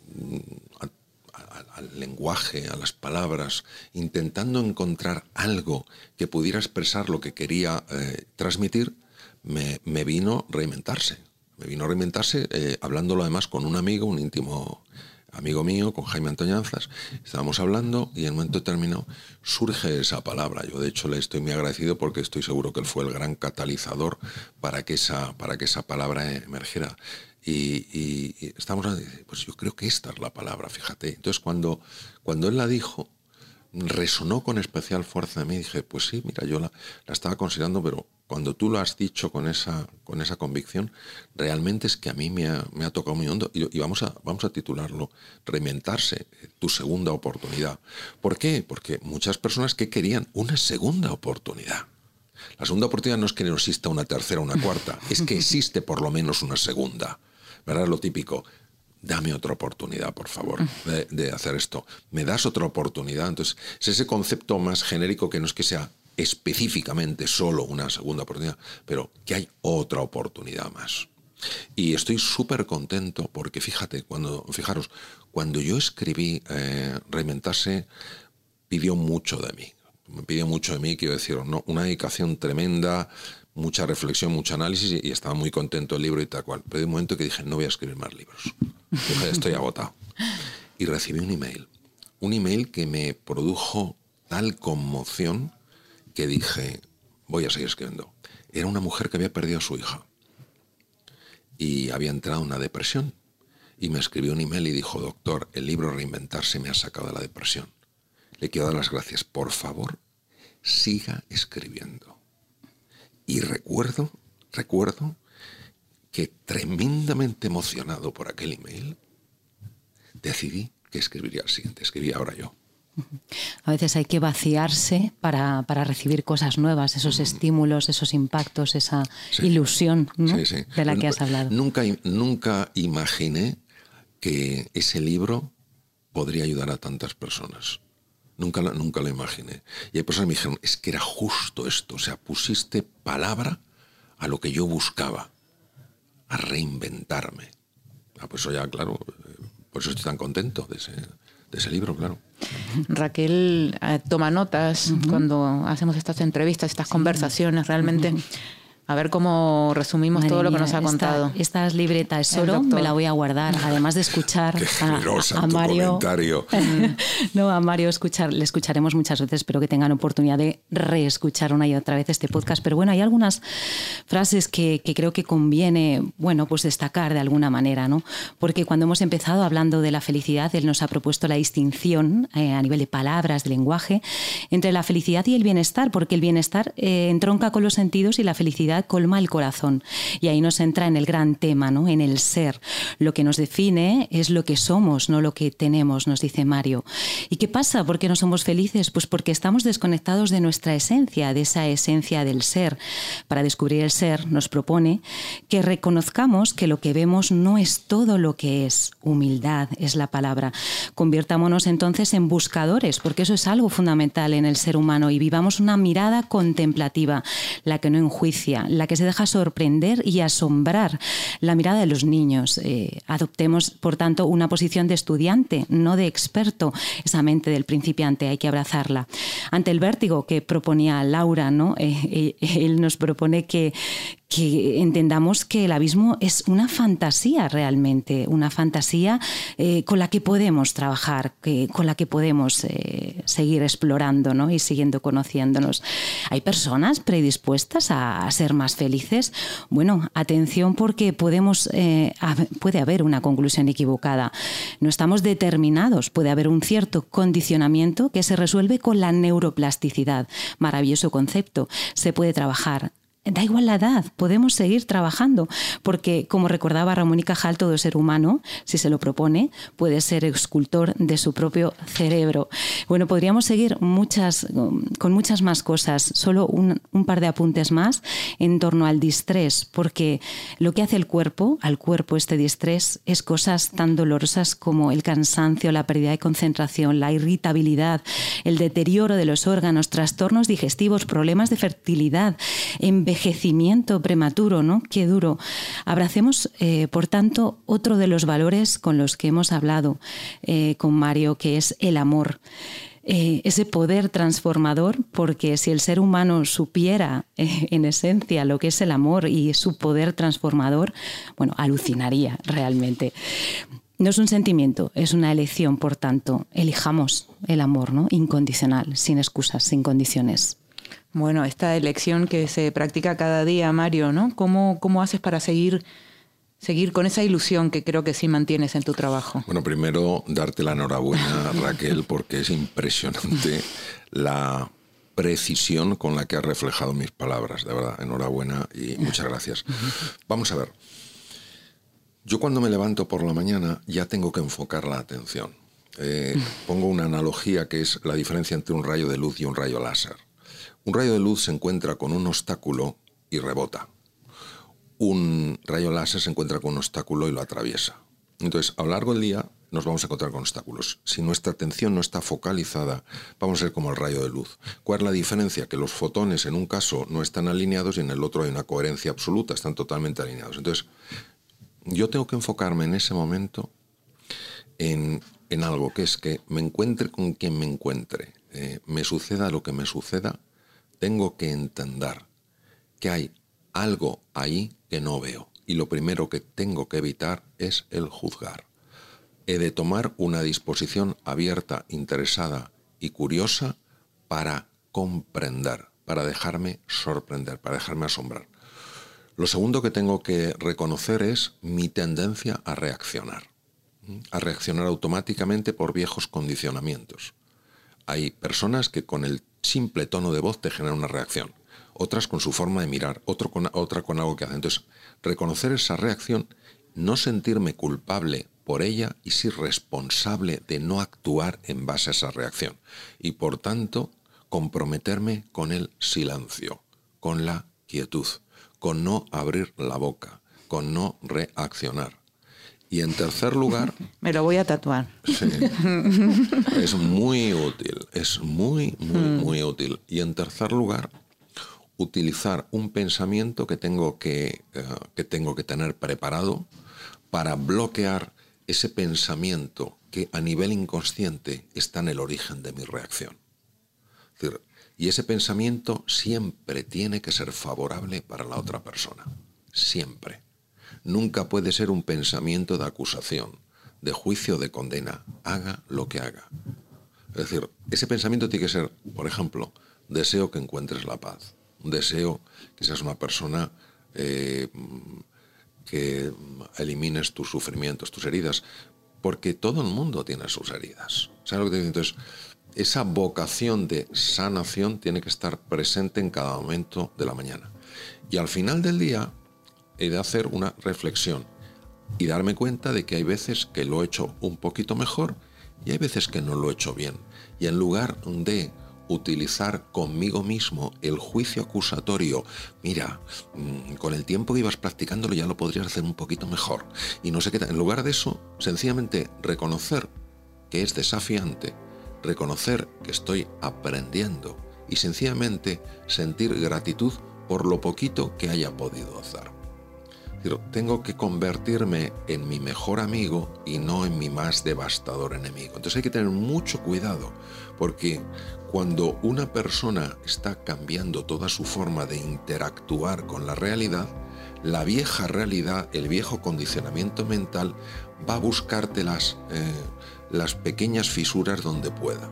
al lenguaje, a las palabras, intentando encontrar algo que pudiera expresar lo que quería eh, transmitir, me, vino reinventarse. Me vino a reinventarse eh, hablándolo además con un amigo, un íntimo amigo mío, con Jaime Antoñanzas. Estábamos hablando y en el momento determinado surge esa palabra. Yo de hecho le estoy muy agradecido porque estoy seguro que él fue el gran catalizador para que esa, para que esa palabra emergiera. Y, estamos, pues yo creo que esta es la palabra, fíjate. Entonces cuando, cuando él la dijo, resonó con especial fuerza en mí. Dije, pues sí, mira, yo la, estaba considerando, pero cuando tú lo has dicho con esa, con esa convicción, realmente es que a mí me ha, me ha tocado muy hondo. Y, vamos, a, vamos a titularlo, Reinventarse, tu segunda oportunidad. ¿Por qué? Porque muchas personas que querían una segunda oportunidad. La segunda oportunidad no es que no exista una tercera o una cuarta, es que existe por lo menos una segunda. ¿Verdad? Lo típico, dame otra oportunidad, por favor, de, hacer esto. ¿Me das otra oportunidad? Entonces, es ese concepto más genérico que no es que sea específicamente solo una segunda oportunidad, pero que hay otra oportunidad más. Y estoy súper contento porque fíjate, cuando, fijaros, cuando yo escribí eh, Reinventarse, pidió mucho de mí. Me pidió mucho de mí, quiero decir, ¿no? una dedicación tremenda, mucha reflexión, mucho análisis y, estaba muy contento el libro y tal cual. Pero hay un momento que dije, no voy a escribir más libros. estoy agotado. Y recibí un email. Un email que me produjo tal conmoción que dije, voy a seguir escribiendo. Era una mujer que había perdido a su hija y había entrado en una depresión. Y me escribió un email y dijo, doctor, el libro Reinventarse me ha sacado de la depresión. Le quiero dar las gracias. Por favor, siga escribiendo. Y recuerdo, recuerdo que tremendamente emocionado por aquel email, decidí que escribiría el siguiente, escribí ahora yo. A veces hay que vaciarse para, recibir cosas nuevas, esos mm. estímulos, esos impactos, esa ilusión de la que has hablado. Nunca, nunca imaginé que ese libro podría ayudar a tantas personas. Nunca, nunca lo imaginé. Y hay personas que me dijeron, es que era justo esto, o sea, pusiste palabra a lo que yo buscaba, a reinventarme. Ah, pues eso ya, claro, eh, por eso estoy tan contento de ese, de ese libro, claro. Raquel eh, toma notas cuando hacemos estas entrevistas, estas conversaciones, realmente a ver cómo resumimos todo lo que nos ha contado. Esta, esta libreta es oro, me la voy a guardar, además de escuchar a, Mario. no, a Mario escuchar, le escucharemos muchas veces, espero que tengan oportunidad de reescuchar una y otra vez este podcast. Pero bueno, hay algunas frases que, creo que conviene, bueno, pues destacar de alguna manera, ¿no? Porque cuando hemos empezado hablando de la felicidad, él nos ha propuesto la distinción eh, a nivel de palabras, de lenguaje, entre la felicidad y el bienestar, porque el bienestar eh, entronca con los sentidos y la felicidad colma el corazón. Y ahí nos entra en el gran tema, ¿no? en el ser. Lo que nos define es lo que somos, no lo que tenemos, nos dice Mario. ¿Y qué pasa? ¿Por qué no somos felices? Pues porque estamos desconectados de nuestra esencia, de esa esencia del ser. Para descubrir el ser nos propone que reconozcamos que lo que vemos no es todo lo que es. Humildad es la palabra. Conviertámonos entonces en buscadores, porque eso es algo fundamental en el ser humano y vivamos una mirada contemplativa, la que no enjuicia, la que se deja sorprender y asombrar la mirada de los niños. Eh, adoptemos, por tanto, una posición de estudiante, no de experto. Esa mente del principiante hay que abrazarla. Ante el vértigo que proponía Laura, ¿no? Eh, eh, él nos propone que, que entendamos que el abismo es una fantasía realmente, una fantasía eh, con la que podemos trabajar, con la que podemos eh, seguir explorando ¿no? y siguiendo conociéndonos. ¿Hay personas predispuestas a, ser más felices? Bueno, atención porque podemos, eh, puede haber una conclusión equivocada. No estamos determinados, puede haber un cierto condicionamiento que se resuelve con la neuroplasticidad. Maravilloso concepto. Se puede trabajar da igual la edad, podemos seguir trabajando, porque como recordaba Ramón y Cajal, todo ser humano, si se lo propone, puede ser escultor de su propio cerebro. Bueno, podríamos seguir muchas, con muchas más cosas, solo un, par de apuntes más en torno al distrés, porque lo que hace el cuerpo, al cuerpo este distrés, es cosas tan dolorosas como el cansancio, la pérdida de concentración, la irritabilidad, el deterioro de los órganos, trastornos digestivos, problemas de fertilidad, envejecimiento, envejecimiento prematuro, ¿no? Qué duro. Abracemos, eh, por tanto, otro de los valores con los que hemos hablado eh, con Mario, que es el amor. Eh, ese poder transformador, porque si el ser humano supiera en esencia lo que es el amor y su poder transformador, bueno, alucinaría realmente. No es un sentimiento, es una elección, por tanto, elijamos el amor, ¿no? Incondicional, sin excusas, sin condiciones. Bueno, esta elección que se practica cada día, Mario, ¿no? ¿Cómo, cómo haces para seguir, seguir con esa ilusión que creo que sí mantienes en tu trabajo? Bueno, primero darte la enhorabuena, Raquel, porque es impresionante la precisión con la que has reflejado mis palabras. De verdad, enhorabuena y muchas gracias. Vamos a ver. Yo cuando me levanto por la mañana ya tengo que enfocar la atención. Eh, pongo una analogía que es la diferencia entre un rayo de luz y un rayo láser. Un rayo de luz se encuentra con un obstáculo y rebota. Un rayo láser se encuentra con un obstáculo y lo atraviesa. Entonces, a lo largo del día nos vamos a encontrar con obstáculos. Si nuestra atención no está focalizada, vamos a ser como el rayo de luz. ¿Cuál es la diferencia? Que los fotones en un caso no están alineados y en el otro hay una coherencia absoluta, están totalmente alineados. Entonces, yo tengo que enfocarme en ese momento en, algo, que es que me encuentre con quien me encuentre, eh, me suceda lo que me suceda, tengo que entender que hay algo ahí que no veo. Y lo primero que tengo que evitar es el juzgar. He de tomar una disposición abierta, interesada y curiosa para comprender, para dejarme sorprender, para dejarme asombrar. Lo segundo que tengo que reconocer es mi tendencia a reaccionar, a reaccionar automáticamente por viejos condicionamientos. Hay personas que con el simple tono de voz te genera una reacción. Otras con su forma de mirar, otro con, otra con algo que hace. Entonces, reconocer esa reacción, no sentirme culpable por ella y ser responsable de no actuar en base a esa reacción. Y por tanto, comprometerme con el silencio, con la quietud, con no abrir la boca, con no reaccionar. Y en tercer lugar... Me lo voy a tatuar. es muy útil, es muy, muy, mm. muy útil. Y en tercer lugar, utilizar un pensamiento que tengo que, eh, que tengo que tener preparado para bloquear ese pensamiento que a nivel inconsciente está en el origen de mi reacción. y ese pensamiento siempre tiene que ser favorable para la otra persona. Siempre. Nunca puede ser un pensamiento de acusación, de juicio, de condena. Haga lo que haga. Es decir, ese pensamiento tiene que ser, por ejemplo, deseo que encuentres la paz. Deseo que seas una persona eh, que elimines tus sufrimientos, tus heridas, porque todo el mundo tiene sus heridas. ¿Sabes lo que te digo? Entonces, esa vocación de sanación tiene que estar presente en cada momento de la mañana. Y al final del día he de hacer una reflexión y darme cuenta de que hay veces que lo he hecho un poquito mejor y hay veces que no lo he hecho bien. Y en lugar de utilizar conmigo mismo el juicio acusatorio. Mira, mm, con el tiempo que ibas practicándolo ya lo podrías hacer un poquito mejor. Y no sé qué. En lugar de eso, sencillamente reconocer que es desafiante, reconocer que estoy aprendiendo y sencillamente sentir gratitud por lo poquito que haya podido hacer. Tengo que convertirme en mi mejor amigo y no en mi más devastador enemigo. Entonces hay que tener mucho cuidado porque cuando una persona está cambiando toda su forma de interactuar con la realidad, la vieja realidad, el viejo condicionamiento mental va a buscarte las, eh, las pequeñas fisuras donde pueda.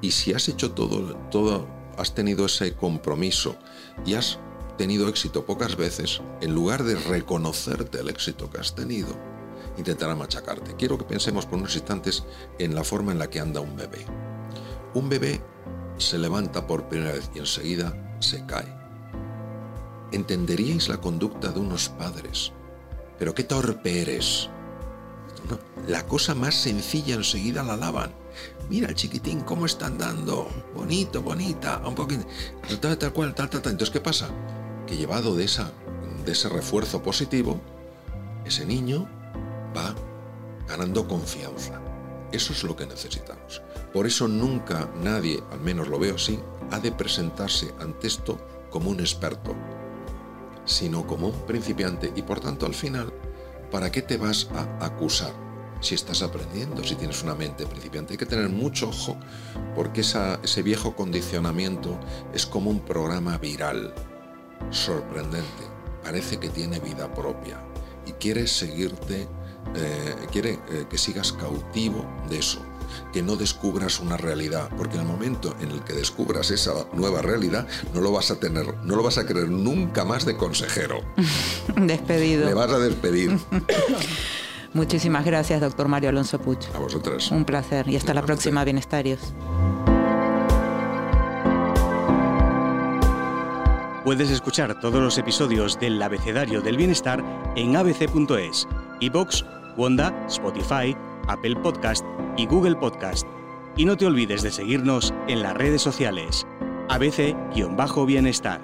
Y si has hecho todo, todo, has tenido ese compromiso y has tenido éxito pocas veces, en lugar de reconocerte el éxito que has tenido, intentará machacarte. Quiero que pensemos por unos instantes en la forma en la que anda un bebé. Un bebé se levanta por primera vez y enseguida se cae. Entenderíais la conducta de unos padres. Pero qué torpe eres. la cosa más sencilla enseguida la lavan. Mira el chiquitín cómo está andando. Bonito, bonita. Un poquito. Tal, cual, tal, tal, tal. Entonces, ¿qué pasa? Que llevado de, esa, de ese refuerzo positivo, ese niño va ganando confianza. Eso es lo que necesitamos. Por eso nunca nadie, al menos lo veo así, ha de presentarse ante esto como un experto, sino como un principiante y por tanto al final, ¿para qué te vas a acusar? Si estás aprendiendo, si tienes una mente principiante, hay que tener mucho ojo porque ese viejo condicionamiento es como un programa viral, sorprendente, parece que tiene vida propia y quiere seguirte, eh, quiere eh, que sigas cautivo de eso que no descubras una realidad, porque en el momento en el que descubras esa nueva realidad, no lo vas a tener, no lo vas a querer nunca más de consejero. Despedido. Le vas a despedir. Muchísimas gracias, doctor Mario Alonso Puch. A vosotros. Un placer y hasta la próxima, Bienestarios. Puedes escuchar todos los episodios del Abecedario del Bienestar en abc.es, iBox, Wanda, Spotify, Apple Podcast y Google Podcast. Y no te olvides de seguirnos en las redes sociales. ABC-Bienestar.